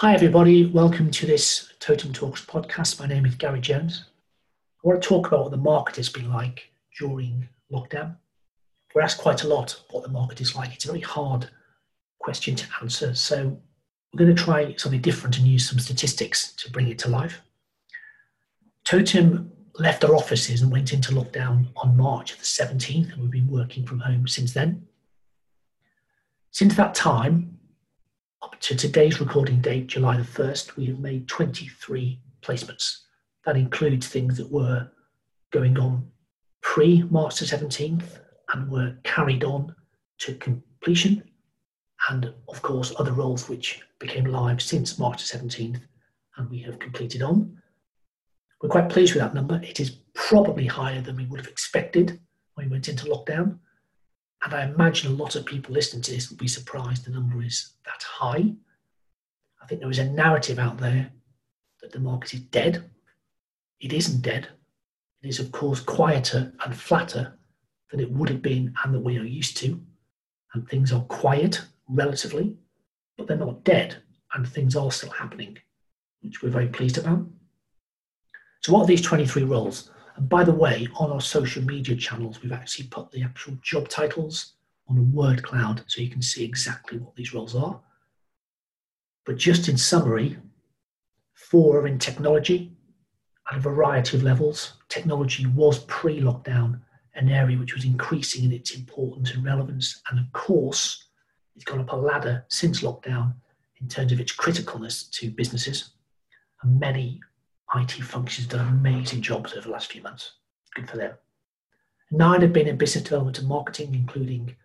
Hi, everybody. Welcome to this Totem Talks podcast. My name is Gary Jones. I want to talk about what the market has been like during lockdown. We're asked quite a lot what the market is like. It's a very hard question to answer. So, we're going to try something different and use some statistics to bring it to life. Totem left our offices and went into lockdown on March the 17th, and we've been working from home since then. Since that time, up to today's recording date, July the 1st, we have made 23 placements. That includes things that were going on pre March the 17th and were carried on to completion, and of course, other roles which became live since March the 17th and we have completed on. We're quite pleased with that number. It is probably higher than we would have expected when we went into lockdown. And I imagine a lot of people listening to this will be surprised the number is that high. I think there is a narrative out there that the market is dead. It isn't dead. It is, of course, quieter and flatter than it would have been and that we are used to. And things are quiet relatively, but they're not dead and things are still happening, which we're very pleased about. So, what are these 23 roles? And by the way, on our social media channels, we've actually put the actual job titles on a word cloud so you can see exactly what these roles are. But just in summary, four are in technology at a variety of levels. Technology was pre lockdown an area which was increasing in its importance and relevance. And of course, it's gone up a ladder since lockdown in terms of its criticalness to businesses. And many IT functions done amazing jobs over the last few months. Good for them. Nine have been in business development and marketing, including,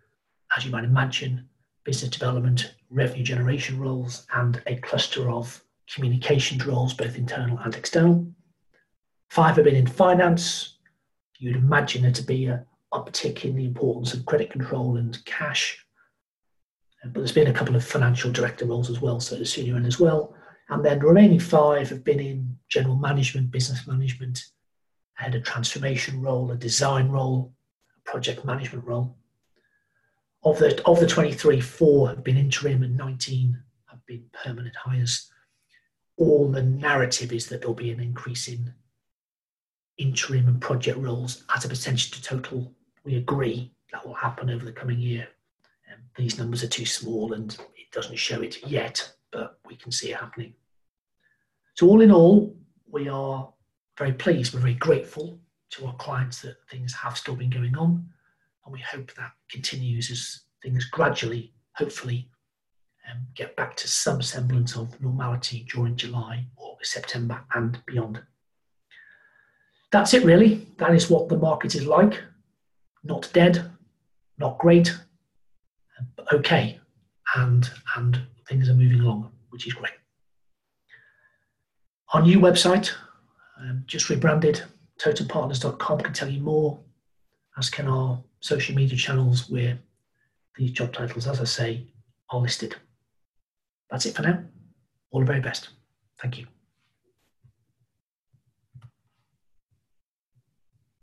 as you might imagine, business development, revenue generation roles, and a cluster of communications roles, both internal and external. Five have been in finance. You'd imagine there to be an uptick in the importance of credit control and cash. Uh, but there's been a couple of financial director roles as well, so the senior end as well. And then the remaining five have been in general management, business management, had a transformation role, a design role, a project management role. Of the, of the 23, four have been interim and 19 have been permanent hires. All the narrative is that there'll be an increase in interim and project roles as a percentage to total. We agree that will happen over the coming year. Um, these numbers are too small and it doesn't show it yet, but we can see it happening. So, all in all, we are very pleased, we're very grateful to our clients that things have still been going on, and we hope that continues as things gradually, hopefully, um, get back to some semblance of normality during July, August, September, and beyond. That's it, really. That is what the market is like. Not dead, not great, but okay, and and things are moving along, which is great. Our new website, um, just rebranded, totempartners.com, can tell you more, as can our social media channels where these job titles, as I say, are listed. That's it for now. All the very best. Thank you.